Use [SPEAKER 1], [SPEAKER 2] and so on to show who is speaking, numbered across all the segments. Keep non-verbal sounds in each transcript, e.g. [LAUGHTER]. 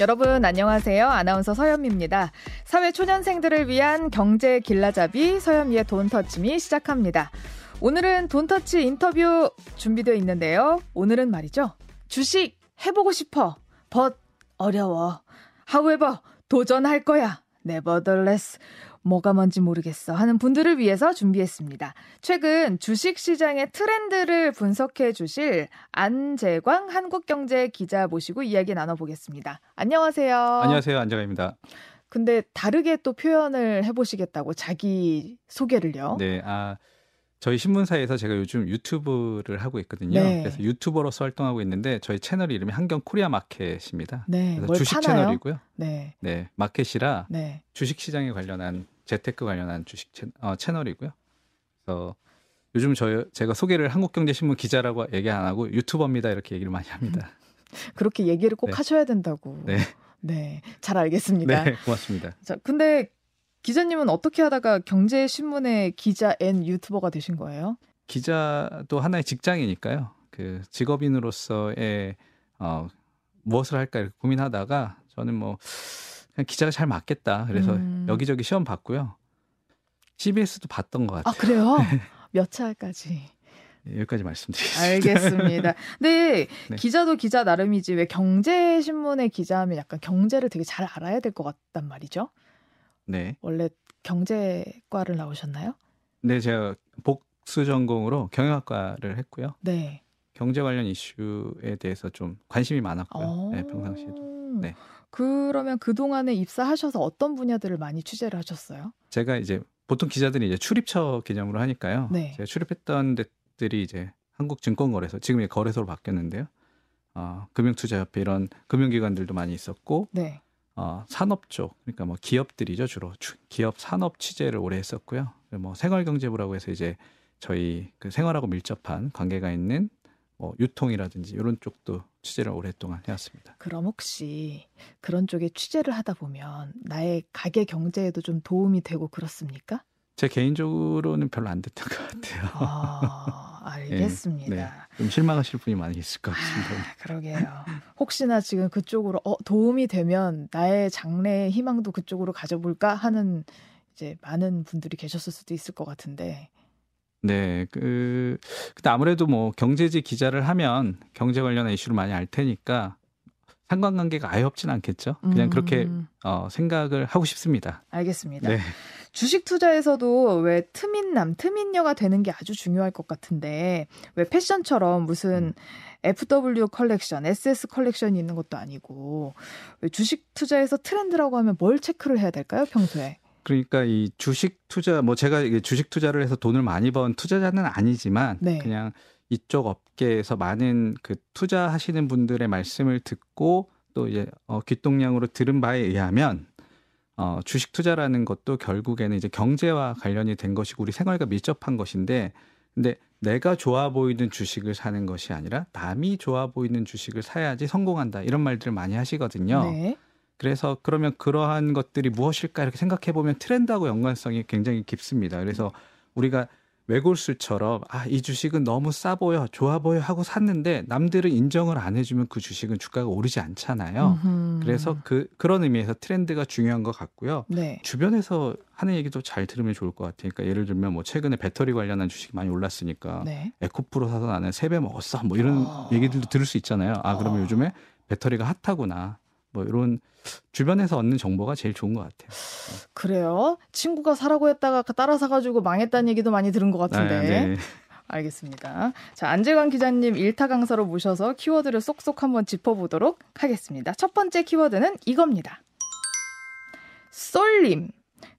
[SPEAKER 1] 여러분 안녕하세요. 아나운서 서현미입니다. 사회 초년생들을 위한 경제 길라잡이 서현미의 돈터치미 시작합니다. 오늘은 돈터치 인터뷰 준비되어 있는데요. 오늘은 말이죠. 주식 해보고 싶어. 벗 어려워. However 도전할 거야. Nevertheless 뭐가 뭔지 모르겠어 하는 분들을 위해서 준비했습니다. 최근 주식 시장의 트렌드를 분석해 주실 안재광 한국경제 기자 모시고 이야기 나눠보겠습니다. 안녕하세요.
[SPEAKER 2] 안녕하세요. 안재광입니다.
[SPEAKER 1] 근데 다르게 또 표현을 해보시겠다고 자기 소개를요.
[SPEAKER 2] 네, 아 저희 신문사에서 제가 요즘 유튜브를 하고 있거든요. 네. 그래서 유튜버로서 활동하고 있는데 저희 채널 이름이 한경 코리아 마켓입니다.
[SPEAKER 1] 네,
[SPEAKER 2] 그래서 주식
[SPEAKER 1] 파나요?
[SPEAKER 2] 채널이고요.
[SPEAKER 1] 네,
[SPEAKER 2] 네 마켓이라
[SPEAKER 1] 네.
[SPEAKER 2] 주식 시장에 관련한 재테크 관련한 주식 채, 어, 채널이고요. 그래서 요즘 저 제가 소개를 한국경제신문 기자라고 얘기 안 하고 유튜버입니다 이렇게 얘기를 많이 합니다. [LAUGHS]
[SPEAKER 1] 그렇게 얘기를 꼭
[SPEAKER 2] 네.
[SPEAKER 1] 하셔야 된다고.
[SPEAKER 2] 네,
[SPEAKER 1] 네, 잘 알겠습니다.
[SPEAKER 2] 네, 고맙습니다.
[SPEAKER 1] 자, 근데 기자님은 어떻게 하다가 경제신문의 기자 and 유튜버가 되신 거예요?
[SPEAKER 2] 기자도 하나의 직장이니까요. 그 직업인으로서의 어, 무엇을 할까 이렇게 고민하다가 저는 뭐 그냥 기자가 잘 맞겠다. 그래서
[SPEAKER 1] 음.
[SPEAKER 2] 여기저기 시험 봤고요. CBS도 봤던 것
[SPEAKER 1] 아,
[SPEAKER 2] 같아요.
[SPEAKER 1] 그래요? [LAUGHS] 몇 차까지?
[SPEAKER 2] 예, 여기까지 말씀드리겠습니다.
[SPEAKER 1] 알겠습니다. [LAUGHS] 근데
[SPEAKER 2] 네.
[SPEAKER 1] 기자도 기자 나름이지 왜 경제 신문의 기자하면 약간 경제를 되게 잘 알아야 될 것 같단 말이죠.
[SPEAKER 2] 네,
[SPEAKER 1] 원래 경제과를 나오셨나요?
[SPEAKER 2] 네 제가 복수 전공으로 경영학과를 했고요.
[SPEAKER 1] 네.
[SPEAKER 2] 경제 관련 이슈에 대해서 좀 관심이 많았고요.
[SPEAKER 1] 어.
[SPEAKER 2] 네, 평상시에도. 네.
[SPEAKER 1] 그러면 그 동안에 입사하셔서 어떤 분야들을 많이 취재를 하셨어요?
[SPEAKER 2] 제가 이제 보통 기자들이 이제 출입처 개념으로 하니까요.
[SPEAKER 1] 네.
[SPEAKER 2] 제가 출입했던 데들이 이제 한국증권거래소 지금 이제 거래소로 바뀌었는데요. 어, 금융투자협회 이런 금융기관들도 많이 있었고
[SPEAKER 1] 네.
[SPEAKER 2] 어, 산업 쪽 그러니까 뭐 기업들이죠 주로 주- 기업 산업 취재를 오래 했었고요. 뭐 생활경제부라고 해서 이제 저희 그 생활하고 밀접한 관계가 있는 뭐 유통이라든지 이런 쪽도 취재를 오랫동안 해왔습니다.
[SPEAKER 1] 그럼 혹시 그런 쪽에 취재를 하다 보면 나의 가게 경제에도 좀 도움이 되고 그렇습니까?
[SPEAKER 2] 제 개인적으로는 별로 안 됐던 것 같아요.
[SPEAKER 1] 아, [LAUGHS] 알겠습니다.
[SPEAKER 2] 네. 좀 실망하실 분이 많이 있을 것 같습니다.
[SPEAKER 1] 아, 그러게요. 혹시나 지금 그쪽으로 어, 도움이 되면 나의 장래의 희망도 그쪽으로 가져볼까 하는 이제 많은 분들이 계셨을 수도 있을 것 같은데.
[SPEAKER 2] 네, 그, 근데 아무래도 뭐 경제지 기자를 하면 경제 관련한 이슈를 많이 알 테니까 상관관계가 아예 없진 않겠죠. 그냥 그렇게
[SPEAKER 1] 음,
[SPEAKER 2] 어, 생각을 하고 싶습니다.
[SPEAKER 1] 알겠습니다.
[SPEAKER 2] 네.
[SPEAKER 1] 주식 투자에서도 왜 트민남, 트민녀가 되는 게 아주 중요할 것 같은데 왜 패션처럼 무슨 FW 컬렉션, SS 컬렉션이 있는 것도 아니고 왜 주식 투자에서 트렌드라고 하면 뭘 체크를 해야 될까요, 평소에?
[SPEAKER 2] 그러니까 이 주식 투자, 뭐 제가 이게 주식 투자를 해서 돈을 많이 번 투자자는 아니지만
[SPEAKER 1] 네.
[SPEAKER 2] 그냥 이쪽 업계에서 많은 그 투자하시는 분들의 말씀을 듣고 또 이제 어, 귓동량으로 들은 바에 의하면 어, 주식 투자라는 것도 결국에는 이제 경제와 관련이 된 것이고 우리 생활과 밀접한 것인데 근데 내가 좋아 보이는 주식을 사는 것이 아니라 남이 좋아 보이는 주식을 사야지 성공한다 이런 말들을 많이 하시거든요.
[SPEAKER 1] 네.
[SPEAKER 2] 그래서 그러면 그러한 것들이 무엇일까 이렇게 생각해 보면 트렌드하고 연관성이 굉장히 깊습니다. 그래서 우리가 외골수처럼 아 이 주식은 너무 싸 보여 좋아 보여 하고 샀는데 남들은 인정을 안 해주면 그 주식은 주가가 오르지 않잖아요.
[SPEAKER 1] 음흠.
[SPEAKER 2] 그래서 그 그런 의미에서 트렌드가 중요한 것 같고요.
[SPEAKER 1] 네.
[SPEAKER 2] 주변에서 하는 얘기도 잘 들으면 좋을 것 같아요. 그러니까 예를 들면 뭐 최근에 배터리 관련한 주식이 많이 올랐으니까
[SPEAKER 1] 네.
[SPEAKER 2] 에코프로 사서 나는 세 배 먹었어. 뭐 이런
[SPEAKER 1] 어.
[SPEAKER 2] 얘기들도 들을 수 있잖아요. 아, 그러면
[SPEAKER 1] 어.
[SPEAKER 2] 요즘에 배터리가 핫하구나. 뭐 이런 주변에서 얻는 정보가 제일 좋은 것 같아요.
[SPEAKER 1] 그래요? 친구가 사라고 했다가 따라 사가지고 망했다는 얘기도 많이 들은 것 같은데.
[SPEAKER 2] 아, 네. [LAUGHS]
[SPEAKER 1] 알겠습니다. 자, 안재광 기자님 일타 강사로 모셔서 키워드를 쏙쏙 한번 짚어보도록 하겠습니다. 첫 번째 키워드는 이겁니다. 쏠림.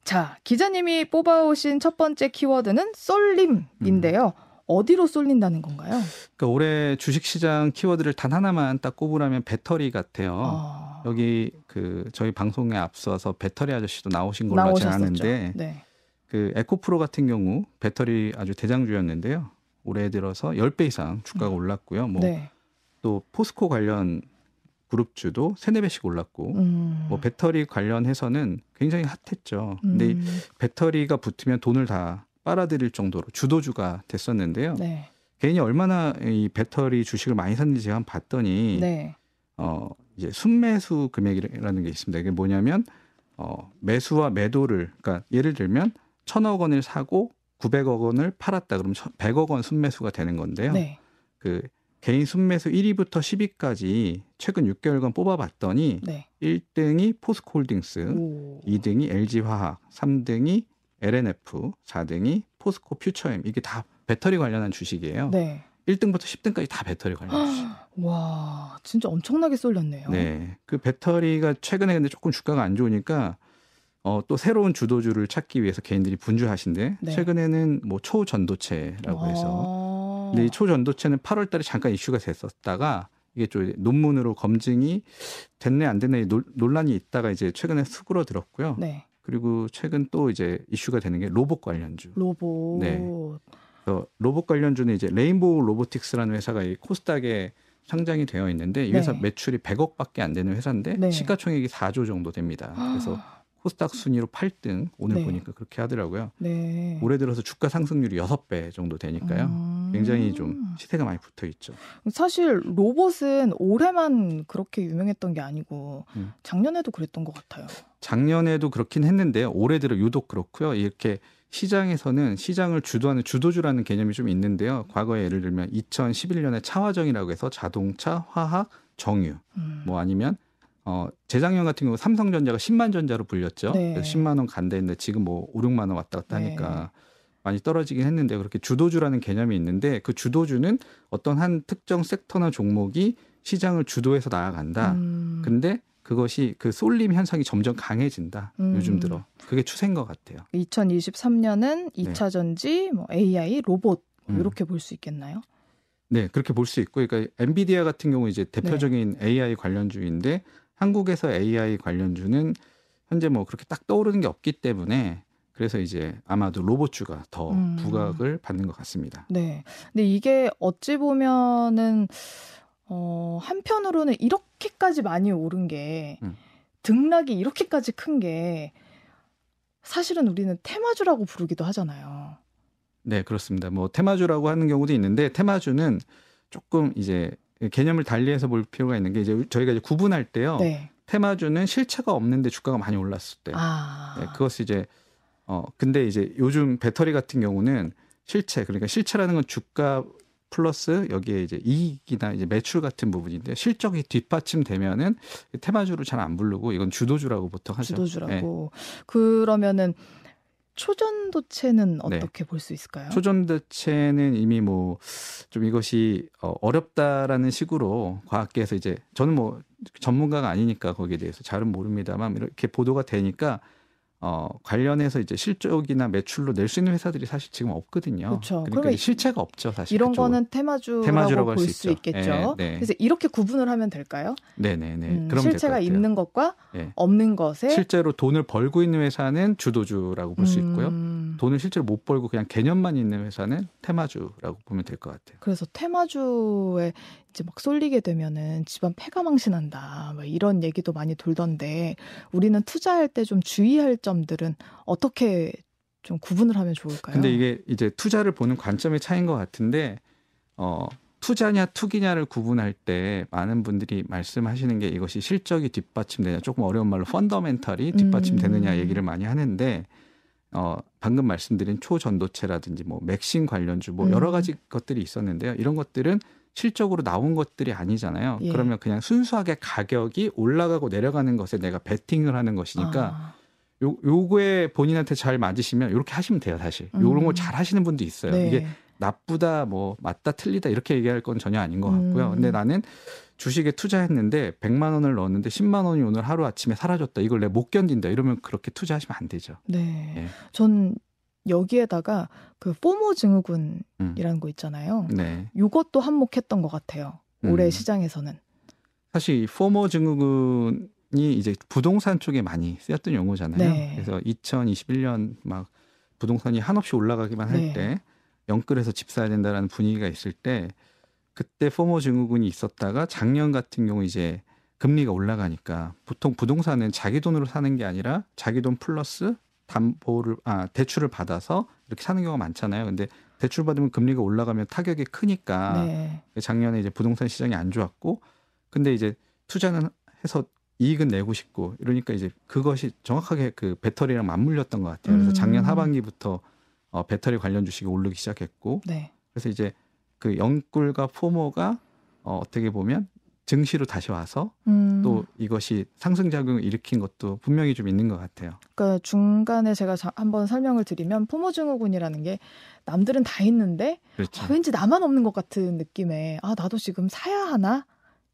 [SPEAKER 1] 자, 기자님이 뽑아오신 첫 번째 키워드는 쏠림인데요. 어디로 쏠린다는 건가요?
[SPEAKER 2] 그러니까 올해 주식시장 키워드를 단 하나만 딱 꼽으라면 배터리 같아요.
[SPEAKER 1] 어,
[SPEAKER 2] 여기 그 저희 방송에 앞서서 배터리 아저씨도 나오신 걸로 제가
[SPEAKER 1] 나오셨었죠.
[SPEAKER 2] 아는데
[SPEAKER 1] 네.
[SPEAKER 2] 그 에코프로 같은 경우 배터리 아주 대장주였는데요. 올해 들어서 10배 이상 주가가 올랐고요. 뭐또
[SPEAKER 1] 네.
[SPEAKER 2] 포스코 관련 그룹주도 세네 배씩 올랐고
[SPEAKER 1] 음.
[SPEAKER 2] 뭐 배터리 관련해서는 굉장히 핫했죠. 근데 이
[SPEAKER 1] 음,
[SPEAKER 2] 배터리가 붙으면 돈을 다 빨아들일 정도로 주도주가 됐었는데요.
[SPEAKER 1] 네.
[SPEAKER 2] 개인이 얼마나 이 배터리 주식을 많이 샀는지 제가 한번 봤더니
[SPEAKER 1] 네.
[SPEAKER 2] 어 이제 순매수 금액이라는 게 있습니다. 이게 뭐냐면 어, 매수와 매도를 그러니까 예를 들면 천억 원을 사고 900억 원을 팔았다 그러면 100억 원 순매수가 되는 건데요.
[SPEAKER 1] 네.
[SPEAKER 2] 그 개인 순매수 1위부터 10위까지 최근 6개월간 뽑아봤더니
[SPEAKER 1] 네.
[SPEAKER 2] 1등이 포스코홀딩스,
[SPEAKER 1] 오.
[SPEAKER 2] 2등이 LG화학, 3등이 LNF, 4등이 포스코 퓨처엠 이게 다 배터리 관련한 주식이에요.
[SPEAKER 1] 네.
[SPEAKER 2] 1등부터 10등까지 다 배터리 관련 주식. [GASPS]
[SPEAKER 1] 와, 진짜 엄청나게 쏠렸네요.
[SPEAKER 2] 네. 그 배터리가 최근에 근데 조금 주가가 안 좋으니까 어, 또 새로운 주도주를 찾기 위해서 개인들이 분주하신데
[SPEAKER 1] 네.
[SPEAKER 2] 최근에는 뭐 초전도체라고 해서
[SPEAKER 1] 아.
[SPEAKER 2] 근데 이 초전도체는 8월 달에 잠깐 이슈가 됐었다가 이게 좀 논문으로 검증이 됐네 안 됐네 논- 논란이 있다가 이제 최근에 수그러들었고요.
[SPEAKER 1] 네.
[SPEAKER 2] 그리고 최근 또 이제 이슈가 되는 게 로봇 관련주.
[SPEAKER 1] 로봇.
[SPEAKER 2] 네. 그래서 로봇 관련주는 이제 레인보우 로보틱스라는 회사가 이 코스닥에 상장이 되어 있는데 이 회사
[SPEAKER 1] 네.
[SPEAKER 2] 매출이 100억밖에 안 되는 회사인데
[SPEAKER 1] 네.
[SPEAKER 2] 시가총액이 4조 정도 됩니다. 그래서 코스닥 순위로 8등 오늘
[SPEAKER 1] 네.
[SPEAKER 2] 보니까 그렇게 하더라고요.
[SPEAKER 1] 네.
[SPEAKER 2] 올해 들어서 주가 상승률이 6배 정도 되니까요.
[SPEAKER 1] 음.
[SPEAKER 2] 굉장히 좀 시세가 많이 붙어 있죠.
[SPEAKER 1] 사실 로봇은 올해만 그렇게 유명했던 게 아니고
[SPEAKER 2] 음.
[SPEAKER 1] 작년에도 그랬던 것 같아요.
[SPEAKER 2] 작년에도 그렇긴 했는데요. 올해 들어 유독 그렇고요. 이렇게 시장에서는 시장을 주도하는 주도주라는 개념이 좀 있는데요. 과거에 예를 들면 2011년에 차화정이라고 해서 자동차, 화학, 정유
[SPEAKER 1] 음.
[SPEAKER 2] 뭐 아니면 어 재작년 같은 경우 삼성전자가 10만 전자로 불렸죠.
[SPEAKER 1] 네.
[SPEAKER 2] 그래서 10만 원 간다 했는데 지금 뭐 5, 6만 원 왔다 갔다
[SPEAKER 1] 네.
[SPEAKER 2] 하니까 많이 떨어지긴 했는데 그렇게 주도주라는 개념이 있는데 그 주도주는 어떤 한 특정 섹터나 종목이 시장을 주도해서 나아간다.
[SPEAKER 1] 음.
[SPEAKER 2] 근데 그것이 그 쏠림 현상이 점점 강해진다.
[SPEAKER 1] 음.
[SPEAKER 2] 요즘 들어. 그게 추세인 것 같아요.
[SPEAKER 1] 2023년은 2차 전지, 뭐 AI, 로봇
[SPEAKER 2] 음.
[SPEAKER 1] 이렇게 볼수 있겠나요?
[SPEAKER 2] 네, 그렇게 볼 수 있고, 그러니까 엔비디아 같은 경우 이제 대표적인
[SPEAKER 1] 네.
[SPEAKER 2] AI 관련주인데 한국에서 AI 관련주는 현재 뭐 그렇게 딱 떠오르는 게 없기 때문에 그래서 이제 아마도 로봇주가 더
[SPEAKER 1] 음.
[SPEAKER 2] 부각을 받는 것 같습니다.
[SPEAKER 1] 네. 근데 이게 어찌 보면은 어, 한편으로는 이렇게까지 많이 오른 게
[SPEAKER 2] 음.
[SPEAKER 1] 등락이 이렇게까지 큰 게 사실은 우리는 테마주라고 부르기도 하잖아요.
[SPEAKER 2] 네, 그렇습니다. 뭐 테마주라고 하는 경우도 있는데 테마주는 조금 이제 개념을 달리해서 볼 필요가 있는 게 이제 저희가 이제 구분할 때요.
[SPEAKER 1] 네.
[SPEAKER 2] 테마주는 실체가 없는데 주가가 많이 올랐을 때.
[SPEAKER 1] 아.
[SPEAKER 2] 네, 그것이 이제 어 근데 이제 요즘 배터리 같은 경우는 실체 그러니까 실체라는 건 주가 플러스 여기에 이제 이익이나 이제 매출 같은 부분인데 실적이 뒷받침되면은 테마주를 잘 안 부르고 이건 주도주라고 보통 하죠.
[SPEAKER 1] 주도주라고. 그러면은 초전도체는
[SPEAKER 2] 네.
[SPEAKER 1] 어떻게 볼수 있을까요?
[SPEAKER 2] 네. 초전도체는 이미 뭐 좀 이것이 어, 어렵다라는 식으로 과학계에서 이제 저는 뭐 전문가가 아니니까 거기에 대해서 잘은 모릅니다만 이렇게 보도가 되니까 어, 관련해서 이제 실적이나 매출로 낼 수 있는 회사들이 사실 지금 없거든요.
[SPEAKER 1] 그렇죠.
[SPEAKER 2] 그러니까 실체가 없죠, 사실.
[SPEAKER 1] 이런
[SPEAKER 2] 그쪽은.
[SPEAKER 1] 거는 테마주라고,
[SPEAKER 2] 테마주라고 할수
[SPEAKER 1] 볼 수. 있겠죠.
[SPEAKER 2] 네, 네.
[SPEAKER 1] 그래서 이렇게 구분을 하면 될까요?
[SPEAKER 2] 네 네 네.
[SPEAKER 1] 음,
[SPEAKER 2] 그럼
[SPEAKER 1] 실체가. 있는 것과
[SPEAKER 2] 네.
[SPEAKER 1] 없는 것에
[SPEAKER 2] 실제로 돈을 벌고 있는 회사는 주도주라고 볼수 있고요.
[SPEAKER 1] 음,
[SPEAKER 2] 돈을 실제로 못 벌고 그냥 개념만 있는 회사는 테마주라고 보면 될 것 같아요.
[SPEAKER 1] 그래서 테마주에 이제 막 쏠리게 되면은 집안 폐가 망신한다. 막 이런 얘기도 많이 돌던데 우리는 투자할 때 좀 주의할 점들은 어떻게 좀 구분을 하면 좋을까요?
[SPEAKER 2] 근데 이게 이제 투자를 보는 관점의 차이인 것 같은데 어 투자냐 투기냐를 구분할 때 많은 분들이 말씀하시는 게 이것이 실적이 뒷받침되냐 조금 어려운 말로 펀더멘털이 뒷받침되느냐
[SPEAKER 1] 음.
[SPEAKER 2] 얘기를 많이 하는데 어 방금 말씀드린 초전도체라든지 뭐 맥신 관련주 뭐
[SPEAKER 1] 음.
[SPEAKER 2] 여러 가지 것들이 있었는데요. 이런 것들은 실적으로 나온 것들이 아니잖아요.
[SPEAKER 1] 예.
[SPEAKER 2] 그러면 그냥 순수하게 가격이 올라가고 내려가는 것에 내가 베팅을 하는 것이니까
[SPEAKER 1] 아,
[SPEAKER 2] 요 요거에 본인한테 잘 맞으시면 이렇게 하시면 돼요, 사실.
[SPEAKER 1] 음.
[SPEAKER 2] 요런 걸 잘 하시는 분도 있어요.
[SPEAKER 1] 네.
[SPEAKER 2] 이게 나쁘다, 뭐 맞다, 틀리다 이렇게 얘기할 건 전혀 아닌 것 같고요.
[SPEAKER 1] 음.
[SPEAKER 2] 근데 나는 주식에 투자했는데 100만 원을 넣었는데 10만 원이 오늘 하루 아침에 사라졌다. 이걸 내가 못 견딘다. 이러면 그렇게 투자하시면 안 되죠.
[SPEAKER 1] 네.
[SPEAKER 2] 예.
[SPEAKER 1] 전 여기에다가 그 포모 증후군이라는
[SPEAKER 2] 음.
[SPEAKER 1] 거 있잖아요.
[SPEAKER 2] 네.
[SPEAKER 1] 요것도 한몫했던 것 같아요. 올해
[SPEAKER 2] 음.
[SPEAKER 1] 시장에서는.
[SPEAKER 2] 사실 이 포모 증후군이 이제 부동산 쪽에 많이 쓰였던 용어잖아요.
[SPEAKER 1] 네.
[SPEAKER 2] 그래서 2021년 막 부동산이 한없이 올라가기만 할
[SPEAKER 1] 네.
[SPEAKER 2] 때 영끌해서 집 사야 된다라는 분위기가 있을 때 그때 포모 증후군이 있었다가 작년 같은 경우 이제 금리가 올라가니까 보통 부동산은 자기 돈으로 사는 게 아니라 자기 돈 플러스 담보를 아 대출을 받아서 이렇게 사는 경우가 많잖아요. 근데 대출 받으면 금리가 올라가면 타격이 크니까
[SPEAKER 1] 네.
[SPEAKER 2] 작년에 이제 부동산 시장이 안 좋았고 근데 이제 투자는 해서 이익은 내고 싶고 이러니까 이제 그것이 정확하게 그 배터리랑 맞물렸던 것 같아요. 그래서 작년
[SPEAKER 1] 음.
[SPEAKER 2] 하반기부터 어, 배터리 관련 주식이 오르기 시작했고
[SPEAKER 1] 네.
[SPEAKER 2] 그래서 이제 그 영꿀과 포모가 어, 어떻게 보면 증시로 다시 와서
[SPEAKER 1] 음,
[SPEAKER 2] 또 이것이 상승 작용을 일으킨 것도 분명히 좀 있는 것 같아요.
[SPEAKER 1] 그러니까 중간에 제가 자- 한번 설명을 드리면 포모증후군이라는 게 남들은 다 있는데
[SPEAKER 2] 그렇죠.
[SPEAKER 1] 아, 왠지 나만 없는 것 같은 느낌에 아 나도 지금 사야 하나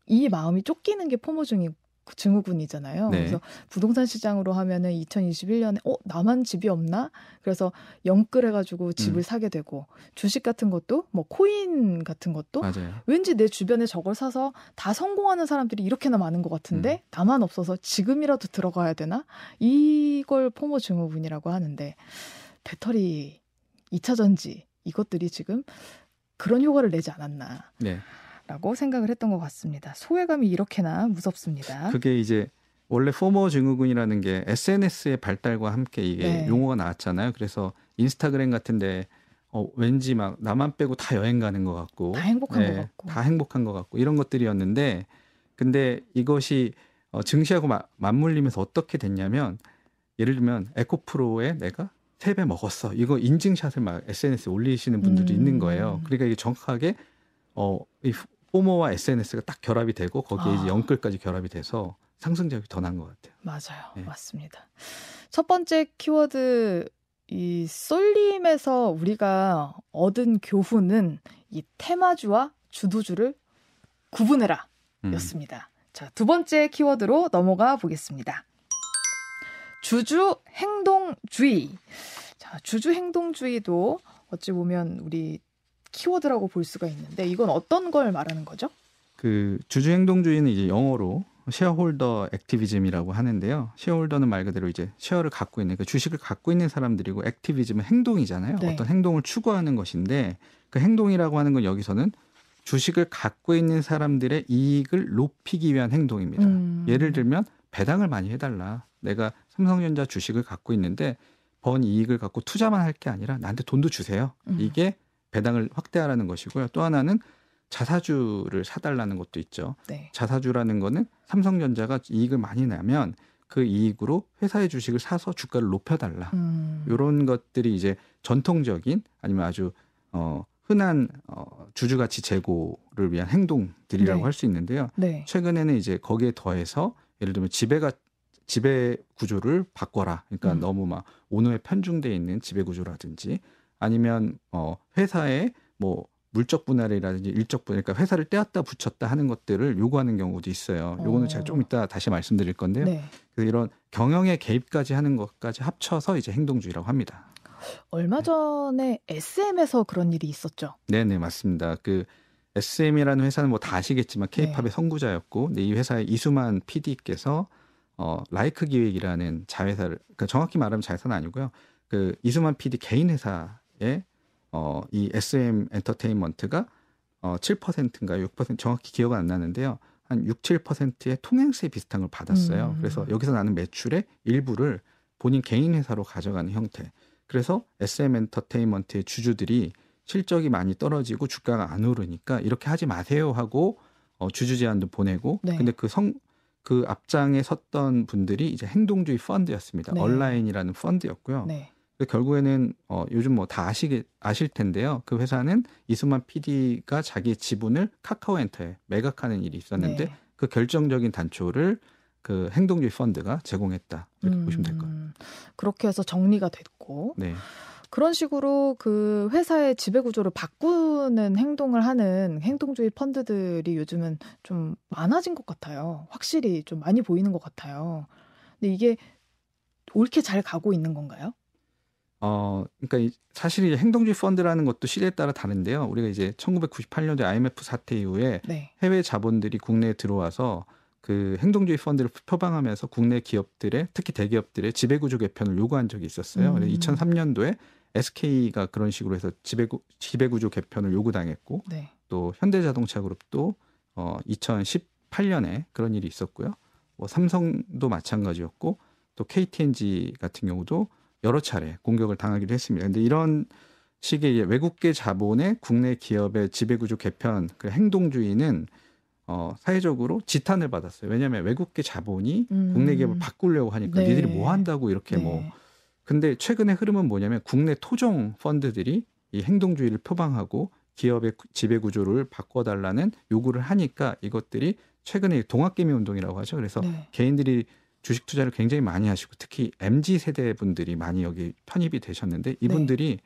[SPEAKER 1] 이 마음이 쫓기는 게 포모증이 증후군이잖아요.
[SPEAKER 2] 네.
[SPEAKER 1] 그래서 부동산 시장으로 하면은 2021년에 어 나만 집이 없나? 그래서 영끌해 가지고 집을
[SPEAKER 2] 음.
[SPEAKER 1] 사게 되고 주식 같은 것도 뭐 코인 같은 것도
[SPEAKER 2] 맞아요.
[SPEAKER 1] 왠지 내 주변에 저걸 사서 다 성공하는 사람들이 이렇게나 많은 것 같은데
[SPEAKER 2] 음.
[SPEAKER 1] 나만 없어서 지금이라도 들어가야 되나? 이걸 포모 증후군이라고 하는데 배터리 2차 전지 이것들이 지금 그런 효과를 내지 않았나 라고
[SPEAKER 2] 네.
[SPEAKER 1] 생각을 했던 것 같습니다. 소외감이 이렇게나 무섭습니다.
[SPEAKER 2] 그게 이제 원래 포모 증후군이라는 게 SNS의 발달과 함께 이게
[SPEAKER 1] 네.
[SPEAKER 2] 용어가 나왔잖아요. 그래서 인스타그램 같은데 어, 왠지 막 나만 빼고 다 여행 가는 것 같고
[SPEAKER 1] 다 행복한
[SPEAKER 2] 네,
[SPEAKER 1] 것 같고.
[SPEAKER 2] 다 행복한 것 같고 이런 것들이었는데 근데 이것이 어, 증시하고 마- 맞물리면서 어떻게 됐냐면 예를 들면 에코프로에 내가 세 배 먹었어 이거 인증샷을 막 SNS에 올리시는 분들이
[SPEAKER 1] 음.
[SPEAKER 2] 있는 거예요. 그러니까 이게 정확하게 어, 이 포모와 SNS가 딱 결합이 되고 거기에
[SPEAKER 1] 아.
[SPEAKER 2] 이제 영끌까지 결합이 돼서 상승작용이 더 난 것 같아요.
[SPEAKER 1] 맞아요.
[SPEAKER 2] 네.
[SPEAKER 1] 맞습니다. 첫 번째 키워드 이 쏠림에서 우리가 얻은 교훈은 이 테마주와 주도주를 구분해라
[SPEAKER 2] 음.
[SPEAKER 1] 였습니다. 자, 두 번째 키워드로 넘어가 보겠습니다. 주주 행동주의. 자, 주주 행동주의도 어찌 보면 우리 키워드라고 볼 수가 있는데 이건 어떤 걸 말하는 거죠?
[SPEAKER 2] 그 주주 행동주의는 이제 영어로 shareholder activism이라고 하는데요. shareholder는 말 그대로 이제 share를 갖고 있는 그 주식을 갖고 있는 사람들이고 activism은 행동이잖아요.
[SPEAKER 1] 네.
[SPEAKER 2] 어떤 행동을 추구하는 것인데 그 행동이라고 하는 건 여기서는 주식을 갖고 있는 사람들의 이익을 높이기 위한 행동입니다.
[SPEAKER 1] 음.
[SPEAKER 2] 예를 들면 배당을 많이 해달라. 내가 삼성전자 주식을 갖고 있는데 번 이익을 갖고 투자만 할 게 아니라 나한테 돈도 주세요.
[SPEAKER 1] 음.
[SPEAKER 2] 이게 배당을 확대하라는 것이고요. 또 하나는 자사주를 사달라는 것도 있죠.
[SPEAKER 1] 네.
[SPEAKER 2] 자사주라는 거는 삼성전자가 이익을 많이 내면 그 이익으로 회사의 주식을 사서 주가를 높여달라.
[SPEAKER 1] 음.
[SPEAKER 2] 이런 것들이 이제 전통적인 아니면 아주 어, 흔한 어, 주주가치 제고를 위한 행동들이라고
[SPEAKER 1] 네.
[SPEAKER 2] 할수 있는데요.
[SPEAKER 1] 네.
[SPEAKER 2] 최근에는 이제 거기에 더해서 예를 들면 지배가 지배 구조를 바꿔라. 그러니까
[SPEAKER 1] 음.
[SPEAKER 2] 너무 막 온화에 편중돼 있는 지배 구조라든지 아니면 어 회사의 뭐 물적 분할이라든지 일적 분할, 그러니까 회사를 떼었다 붙였다 하는 것들을 요구하는 경우도 있어요. 요거는
[SPEAKER 1] 어.
[SPEAKER 2] 제가 좀 이따 다시 말씀드릴 건데요.
[SPEAKER 1] 네.
[SPEAKER 2] 그래서 이런 경영의 개입까지 하는 것까지 합쳐서 이제 행동주의라고 합니다.
[SPEAKER 1] 얼마 전에 SM에서 그런 일이 있었죠.
[SPEAKER 2] 네 네 맞습니다. 그 SM이라는 회사는 뭐 다 아시겠지만
[SPEAKER 1] 네.
[SPEAKER 2] K-팝의 선구자였고, 근데 이 회사의 이수만 PD께서 어 라이크 기획이라는 자회사를, 그러니까 정확히 말하면 자회사는 아니고요. 그 이수만 PD 개인 회사 에 어이 SM 엔터테인먼트가 어 7%인가 6% 정확히 기억은 안 나는데요. 한 6, 7%의 통행세 비슷한 걸 받았어요.
[SPEAKER 1] 음.
[SPEAKER 2] 그래서 여기서 나는 매출의 일부를 본인 개인 회사로 가져가는 형태. 그래서 SM 엔터테인먼트의 주주들이 실적이 많이 떨어지고 주가가 안 오르니까 이렇게 하지 마세요 하고 어, 주주 제안도 보내고
[SPEAKER 1] 네.
[SPEAKER 2] 근데 그 성 그 앞장에 섰던 분들이 이제 행동주의 펀드였습니다.
[SPEAKER 1] 네.
[SPEAKER 2] 얼라인이라는 펀드였고요.
[SPEAKER 1] 네.
[SPEAKER 2] 결국에는 어, 요즘 뭐 다 아시게 아실 텐데요. 그 회사는 이수만 PD가 자기의 지분을 카카오엔터에 매각하는 일이 있었는데
[SPEAKER 1] 네.
[SPEAKER 2] 그 결정적인 단초를 그 행동주의 펀드가 제공했다 이렇게 보시면 될 거예요.
[SPEAKER 1] 음, 그렇게 해서 정리가 됐고
[SPEAKER 2] 네,
[SPEAKER 1] 그런 식으로 그 회사의 지배 구조를 바꾸는 행동을 하는 행동주의 펀드들이 요즘은 좀 많아진 것 같아요. 확실히 좀 많이 보이는 것 같아요. 근데 이게 옳게 잘 가고 있는 건가요?
[SPEAKER 2] 어, 그러니까 이- 사실 이제 행동주의 펀드라는 것도 시대에 따라 다른데요. 우리가 이제 1998년도에 IMF 사태 이후에
[SPEAKER 1] 네.
[SPEAKER 2] 해외 자본들이 국내에 들어와서 그 행동주의 펀드를 표방하면서 국내 기업들의 특히 대기업들의 지배구조 개편을 요구한 적이 있었어요.
[SPEAKER 1] 음.
[SPEAKER 2] 그래서 2003년도에 SK가 그런 식으로 해서 지배구, 지배구조 개편을 요구당했고
[SPEAKER 1] 네.
[SPEAKER 2] 또 현대자동차 그룹도 어 2018년에 그런 일이 있었고요. 뭐 삼성도 마찬가지였고 또 KTNG 같은 경우도 여러 차례 공격을 당하기도 했습니다. 근데 이런 식의 외국계 자본의 국내 기업의 지배구조 개편 그 행동주의는 어, 사회적으로 지탄을 받았어요. 왜냐하면 외국계 자본이
[SPEAKER 1] 음.
[SPEAKER 2] 국내 기업을 바꾸려고 하니까
[SPEAKER 1] 네.
[SPEAKER 2] 니들이 뭐 한다고 이렇게
[SPEAKER 1] 네.
[SPEAKER 2] 뭐. 근데 최근의 흐름은 뭐냐면 국내 토종 펀드들이 이 행동주의를 표방하고 기업의 구- 지배 구조를 바꿔달라는 요구를 하니까 이것들이 최근에 동학개미 운동이라고 하죠. 그래서
[SPEAKER 1] 네.
[SPEAKER 2] 개인들이 주식 투자를 굉장히 많이 하시고 특히 MZ 세대 분들이 많이 여기 편입이 되셨는데 이분들이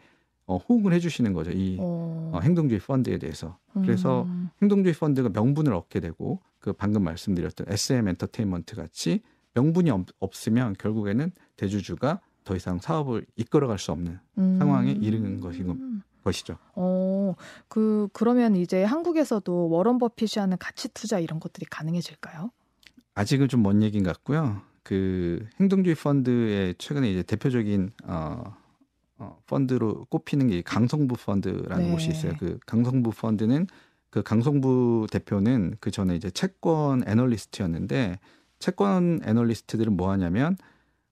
[SPEAKER 2] 어, 호응을 해주시는 거죠. 이
[SPEAKER 1] 어.
[SPEAKER 2] 어, 행동주의 펀드에 대해서. 그래서
[SPEAKER 1] 음.
[SPEAKER 2] 행동주의 펀드가 명분을 얻게 되고 그 방금 말씀드렸던 SM 엔터테인먼트 같이 명분이 없, 없으면 결국에는 대주주가 더 이상 사업을 이끌어갈 수 없는
[SPEAKER 1] 음.
[SPEAKER 2] 상황에 이르는 것인 것- 것이죠.
[SPEAKER 1] 어, 그 그러면 이제 한국에서도 워런 버핏이 하는 가치 투자 이런 것들이 가능해질까요?
[SPEAKER 2] 아직은 좀 먼 얘기인 것 같고요. 그 행동주의 펀드의 최근에 이제 대표적인 어, 어, 펀드로 꼽히는 게 강성부 펀드라는
[SPEAKER 1] 네.
[SPEAKER 2] 곳이 있어요. 그 강성부 펀드는 그 강성부 대표는 그 전에 이제 채권 애널리스트였는데 채권 애널리스트들은 뭐 하냐면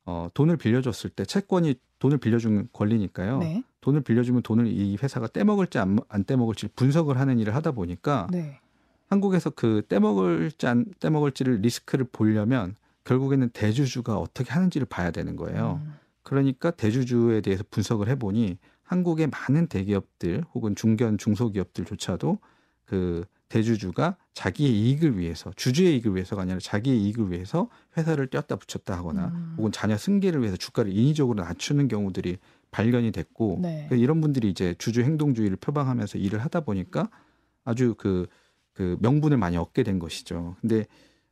[SPEAKER 2] 어, 돈을 빌려줬을 때 채권이 돈을 빌려준 권리니까요.
[SPEAKER 1] 네.
[SPEAKER 2] 돈을 빌려주면 돈을 이 회사가 떼먹을지 안, 안 떼먹을지 분석을 하는 일을 하다 보니까
[SPEAKER 1] 네.
[SPEAKER 2] 한국에서 그 떼먹을지 안 떼먹을지를 리스크를 보려면 결국에는 대주주가 어떻게 하는지를 봐야 되는 거예요.
[SPEAKER 1] 음.
[SPEAKER 2] 그러니까 대주주에 대해서 분석을 해보니 한국의 많은 대기업들 혹은 중견 중소기업들조차도 그 대주주가 자기의 이익을 위해서 주주의 이익을 위해서가 아니라 자기의 이익을 위해서 회사를 떼었다 붙였다 하거나
[SPEAKER 1] 음.
[SPEAKER 2] 혹은 자녀 승계를 위해서 주가를 인위적으로 낮추는 경우들이 발견이 됐고
[SPEAKER 1] 네.
[SPEAKER 2] 그 이런 분들이 이제 주주 행동주의를 표방하면서 일을 하다 보니까 아주 그, 그 명분을 많이 얻게 된 것이죠. 근데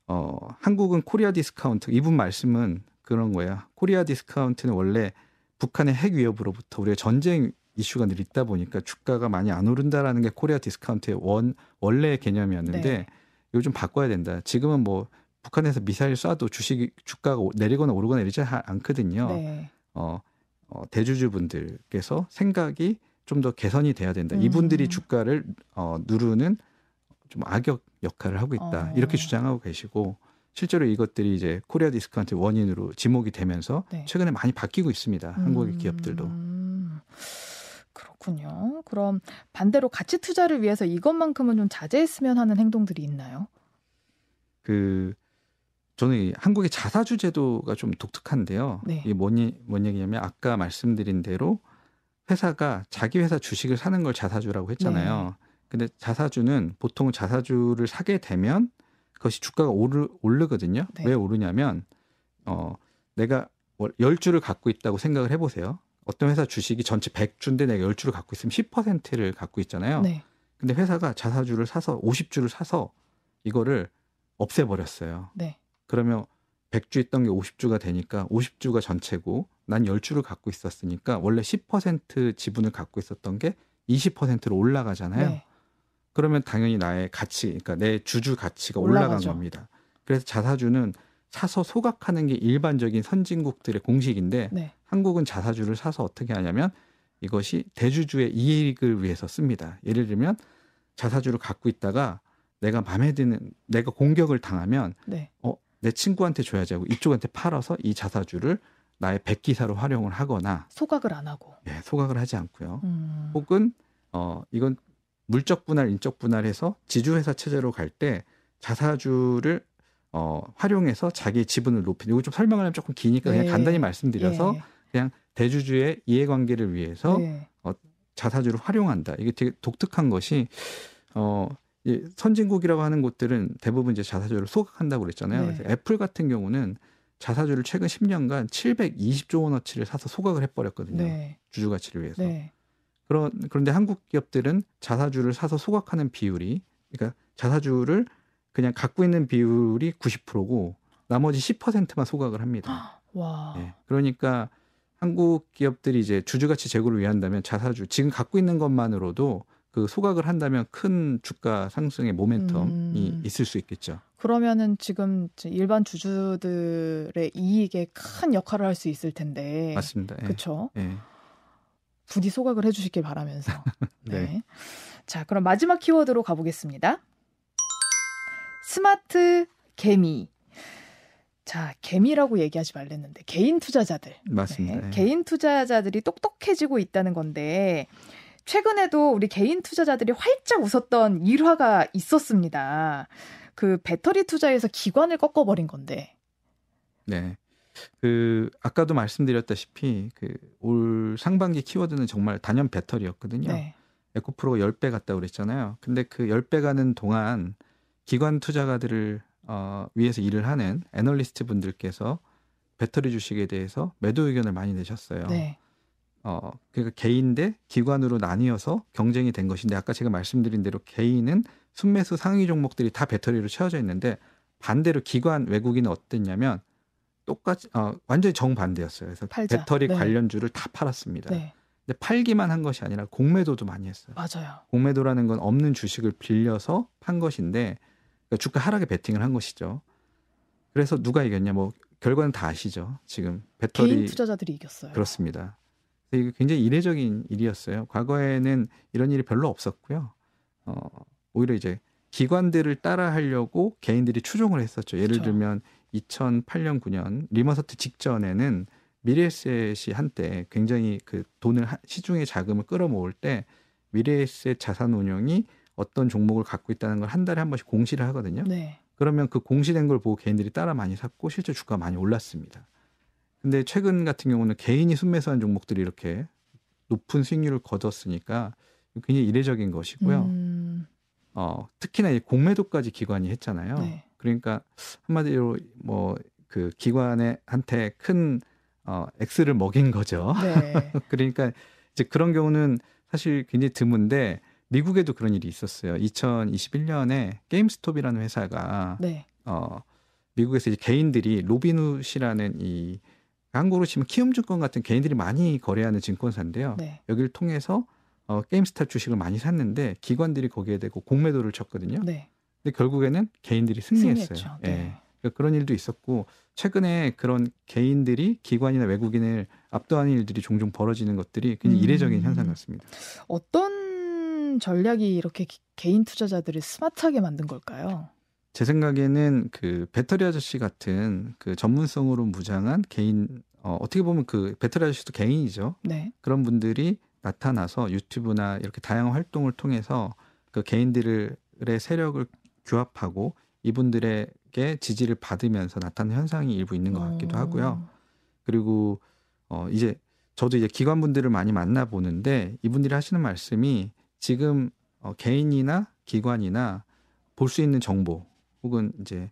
[SPEAKER 2] 어, 한국은 코리아 디스카운트 이분 말씀은 그런 거예요. 코리아 디스카운트는 원래 북한의 핵 위협으로부터 우리가 전쟁 이슈가 늘 있다 보니까 주가가 많이 안 오른다라는 게 코리아 디스카운트의 원 원래의 개념이었는데
[SPEAKER 1] 네.
[SPEAKER 2] 좀 바꿔야 된다. 지금은 뭐 북한에서 미사일 쏴도 주식 주가가 오- 내리거나 오르거나 하- 않거든요.
[SPEAKER 1] 네.
[SPEAKER 2] 어, 어, 대주주분들께서 생각이 좀 더 개선이 돼야 된다.
[SPEAKER 1] 음.
[SPEAKER 2] 이분들이 주가를 어, 누르는 좀 악역 역할을 하고 있다.
[SPEAKER 1] 어.
[SPEAKER 2] 이렇게 주장하고 계시고 실제로 이것들이 이제 코리아 디스카운트 원인으로 지목이 되면서
[SPEAKER 1] 네.
[SPEAKER 2] 최근에 많이 바뀌고 있습니다. 한국의
[SPEAKER 1] 음.
[SPEAKER 2] 기업들도.
[SPEAKER 1] 그렇군요. 그럼 반대로 가치 투자를 위해서 이것만큼은 좀 자제했으면 하는 행동들이 있나요?
[SPEAKER 2] 그 저는 이 한국의 자사주 제도가 좀 독특한데요.
[SPEAKER 1] 네.
[SPEAKER 2] 이게 뭔, 얘- 뭔 얘기냐면 아까 말씀드린 대로 회사가 자기 회사 주식을 사는 걸 자사주라고 했잖아요.
[SPEAKER 1] 네.
[SPEAKER 2] 근데 자사주는 보통 자사주를 사게 되면 그것이 주가가 오르, 오르거든요.
[SPEAKER 1] 네.
[SPEAKER 2] 왜 오르냐면 어 내가 월- 10주를 갖고 있다고 생각을 해보세요. 어떤 회사 주식이 전체 100주인데 내가 10주를 갖고 있으면 10%를 갖고 있잖아요.
[SPEAKER 1] 네.
[SPEAKER 2] 근데 회사가 자사주를 사서 50주를 사서 이거를 없애버렸어요.
[SPEAKER 1] 네.
[SPEAKER 2] 그러면 100주 있던 게 50주가 되니까 50주가 전체고 난 10주를 갖고 있었으니까 원래 10% 지분을 갖고 있었던 게 20%로 올라가잖아요.
[SPEAKER 1] 네.
[SPEAKER 2] 그러면 당연히 나의 가치, 그러니까 내 주주 가치가 올라간
[SPEAKER 1] 올라가죠.
[SPEAKER 2] 겁니다. 그래서 자사주는 사서 소각하는 게 일반적인 선진국들의 공식인데
[SPEAKER 1] 네.
[SPEAKER 2] 한국은 자사주를 사서 어떻게 하냐면 이것이 대주주의 이익을 위해서 씁니다. 예를 들면 자사주를 갖고 있다가 내가 마음에 드는 내가 공격을 당하면
[SPEAKER 1] 네.
[SPEAKER 2] 어, 내 친구한테 줘야지 하고 이쪽한테 팔아서 이 자사주를 나의 백기사로 활용을 하거나
[SPEAKER 1] 소각을 안 하고.
[SPEAKER 2] 예, 소각을 하지 않고요.
[SPEAKER 1] 음.
[SPEAKER 2] 혹은 어 이건 물적 분할, 인적 분할해서 지주회사 체제로 갈 때 자사주를 어 활용해서 자기 지분을 높이는 이거 좀 설명하려면 조금 기니까
[SPEAKER 1] 네.
[SPEAKER 2] 그냥 간단히 말씀드려서
[SPEAKER 1] 예.
[SPEAKER 2] 대주주의 이해관계를 위해서
[SPEAKER 1] 네.
[SPEAKER 2] 자사주를 활용한다. 이게 되게 독특한 것이 어 이 선진국이라고 하는 곳들은 대부분 이제 자사주를 소각한다고 그랬잖아요.
[SPEAKER 1] 네.
[SPEAKER 2] 그래서 애플 같은 경우는 자사주를 최근 10년간 720조 원어치를 사서 소각을 해버렸거든요.
[SPEAKER 1] 네.
[SPEAKER 2] 주주 가치를 위해서.
[SPEAKER 1] 네.
[SPEAKER 2] 그런 그런데 한국 기업들은 자사주를 사서 소각하는 비율이 그러니까 자사주를 그냥 갖고 있는 비율이 90%고 나머지 10%만 소각을 합니다. [GASPS]
[SPEAKER 1] 와.
[SPEAKER 2] 예. 그러니까 한국 기업들이 이제 주주 가치 제고를 위한다면 자사주 지금 갖고 있는 것만으로도 그 소각을 한다면 큰 주가 상승의 모멘텀이
[SPEAKER 1] 음.
[SPEAKER 2] 있을 수 있겠죠.
[SPEAKER 1] 그러면은 지금 일반 주주들의 이익에 큰 역할을 할 수 있을 텐데.
[SPEAKER 2] 맞습니다. 예.
[SPEAKER 1] 그렇죠.
[SPEAKER 2] 예.
[SPEAKER 1] 부디 소각을 해주시길 바라면서. [LAUGHS] 네.
[SPEAKER 2] 네.
[SPEAKER 1] 자, 그럼 마지막 키워드로 가보겠습니다. 스마트 개미. 자, 개미라고 얘기하지 말랬는데 개인 투자자들.
[SPEAKER 2] 맞습니다.
[SPEAKER 1] 네,
[SPEAKER 2] 예.
[SPEAKER 1] 개인 투자자들이 똑똑해지고 있다는 건데 최근에도 우리 개인 투자자들이 활짝 웃었던 일화가 있었습니다. 그 배터리 투자에서 기관을 꺾어버린 건데.
[SPEAKER 2] 네. 그 아까도 말씀드렸다시피 그 올 상반기 키워드는 정말 단연 배터리였거든요. 네. 에코프로가 10배 갔다 그랬잖아요. 근데 그 10배 가는 동안 기관 투자가들을 어, 위해서 일을 하는 애널리스트 분들께서 배터리 주식에 대해서 매도 의견을 많이 내셨어요. 네. 어, 그러니까 개인 대 기관으로 나뉘어서 경쟁이 된 것인데 아까 제가 말씀드린 대로 개인은 순매수 상위 종목들이 다 배터리로 채워져 있는데 반대로 기관 외국인은 어땠냐면 똑같이 어, 완전히 정반대였어요. 그래서 팔자. 배터리 네. 관련주를 다 팔았습니다. 네. 근데 팔기만 한 것이 아니라 공매도도 많이 했어요.
[SPEAKER 1] 맞아요.
[SPEAKER 2] 공매도라는 건 없는 주식을 빌려서 판 것인데 그러니까 주가 하락에 베팅을 한 것이죠. 그래서 누가 이겼냐? 뭐 결과는 다 아시죠. 지금 배터리
[SPEAKER 1] 개인 투자자들이 이겼어요.
[SPEAKER 2] 그렇습니다. 이게 굉장히 이례적인 일이었어요. 과거에는 이런 일이 별로 없었고요. 어, 오히려 이제 기관들을 따라 하려고 개인들이 추종을 했었죠. 예를 그렇죠. 들면 2008년 9년 리머서트 직전에는 미래에셋이 한때 굉장히 그 돈을 시중에 자금을 끌어모을 때 미래에셋 자산 운용이 어떤 종목을 갖고 있다는 걸 한 달에 한 번씩 공시를 하거든요. 네. 그러면 그 공시된 걸 보고 개인들이 따라 많이 샀고 실제 주가가 많이 올랐습니다. 근데 최근 같은 경우는 개인이 순매수한 종목들이 이렇게 높은 수익률을 거뒀으니까 굉장히 이례적인 것이고요. 음. 어, 특히나 이 공매도까지 기관이 했잖아요. 네. 그러니까 한마디로 뭐 그 기관에 한테 큰 어, X를 먹인 거죠. 네. [LAUGHS] 그러니까 이제 그런 경우는 사실 굉장히 드문데 미국에도 그런 일이 있었어요. 2021년에 게임스톱이라는 회사가 네. 어, 미국에서 이제 개인들이 로비누시라는 이 한국으로 치면 키움증권 같은 개인들이 많이 거래하는 증권사인데요. 네. 여기를 통해서 어, 게임스탑 주식을 많이 샀는데 기관들이 거기에 대고 공매도를 쳤거든요. 네. 근데 결국에는 개인들이 승리했어요. 예. 네. 그러니까 그런 일도 있었고 최근에 그런 개인들이 기관이나 외국인을 압도하는 일들이 종종 벌어지는 것들이 굉장히 음. 이례적인 현상 같습니다.
[SPEAKER 1] 어떤 전략이 이렇게 개인 투자자들을 스마트하게 만든 걸까요?
[SPEAKER 2] 제 생각에는 그 배터리 아저씨 같은 그 전문성으로 무장한 개인 어, 어떻게 보면 그 배터리 아저씨도 개인이죠. 네. 그런 분들이 나타나서 유튜브나 이렇게 다양한 활동을 통해서 그 개인들의 세력을 규합하고 이분들에게 지지를 받으면서 나타나는 현상이 일부 있는 것 같기도 하고요. 그리고 어 이제 저도 이제 기관분들을 많이 만나 보는데 이분들이 하시는 말씀이 지금 어 개인이나 기관이나 볼 수 있는 정보 혹은 이제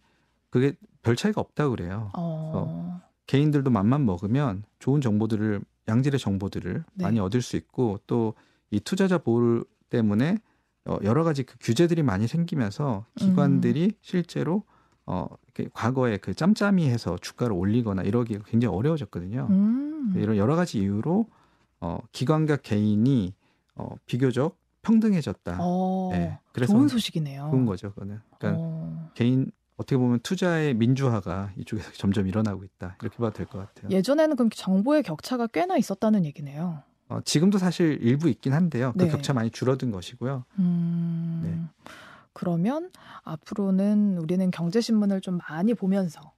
[SPEAKER 2] 그게 별 차이가 없다 그래요. 어. 개인들도 맘만 먹으면 좋은 정보들을 양질의 정보들을 네. 많이 얻을 수 있고 또 이 투자자 보호 때문에 어, 여러 가지 그 규제들이 많이 생기면서 기관들이 음. 실제로 어, 과거에 그 짬짬이해서 주가를 올리거나 이러기가 굉장히 어려워졌거든요. 음. 이런 여러 가지 이유로 어, 기관과 개인이 어, 비교적 평등해졌다. 어,
[SPEAKER 1] 네. 그래서 좋은 소식이네요.
[SPEAKER 2] 좋은 거죠, 그거는. 그러니까 어. 개인 어떻게 보면 투자의 민주화가 이쪽에서 [LAUGHS] 점점 일어나고 있다. 이렇게 봐도 될 것 같아요.
[SPEAKER 1] 예전에는 그럼 정보의 격차가 꽤나 있었다는 얘기네요.
[SPEAKER 2] 어, 지금도 사실 일부 있긴 한데요. 그 네. 격차 많이 줄어든 것이고요. 음,
[SPEAKER 1] 네. 그러면 앞으로는 우리는 경제신문을 좀 많이 보면서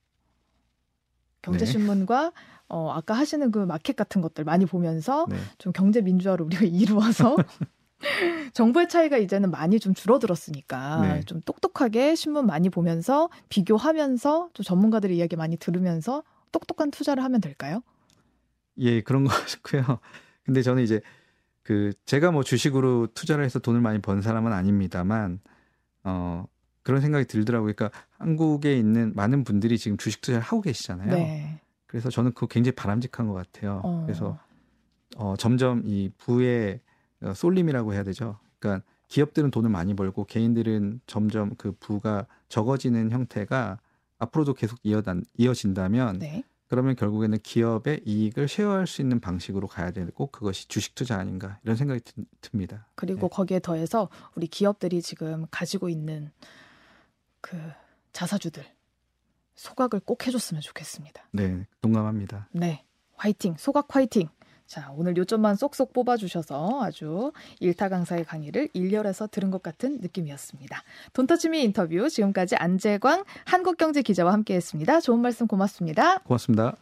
[SPEAKER 1] 경제신문과 네. 어, 아까 하시는 그 마켓 같은 것들 많이 보면서 네. 좀 경제 민주화를 우리가 [LAUGHS] 이루어서 [LAUGHS] 정보의 차이가 이제는 많이 좀 줄어들었으니까 네. 좀 똑똑하게 신문 많이 보면서 비교하면서 좀 전문가들의 이야기 많이 들으면서 똑똑한 투자를 하면 될까요?
[SPEAKER 2] 예, 그런 거 같고요. 근데 저는 이제 그 제가 뭐 주식으로 투자를 해서 돈을 많이 번 사람은 아닙니다만 어 그런 생각이 들더라고요. 그러니까 한국에 있는 많은 분들이 지금 주식 투자를 하고 계시잖아요. 네. 그래서 저는 그거 굉장히 바람직한 것 같아요. 어. 그래서 어 점점 이 부의 어, 쏠림이라고 해야 되죠. 그러니까 기업들은 돈을 많이 벌고 개인들은 점점 그 부가 적어지는 형태가 앞으로도 계속 이어진다면 네. 그러면 결국에는 기업의 이익을 쉐어할 수 있는 방식으로 가야 되고 그것이 주식 투자 아닌가 이런 생각이 듭니다.
[SPEAKER 1] 그리고 네. 거기에 더해서 우리 기업들이 지금 가지고 있는 그 자사주들 소각을 꼭 해줬으면 좋겠습니다.
[SPEAKER 2] 네, 동감합니다.
[SPEAKER 1] 네, 화이팅, 소각 화이팅. 자, 오늘 요점만 쏙쏙 뽑아주셔서 아주 일타 강사의 강의를 일렬해서 들은 것 같은 느낌이었습니다. 돈터치미 인터뷰 지금까지 안재광 한국경제 기자와 함께했습니다. 좋은 말씀 고맙습니다.
[SPEAKER 2] 고맙습니다.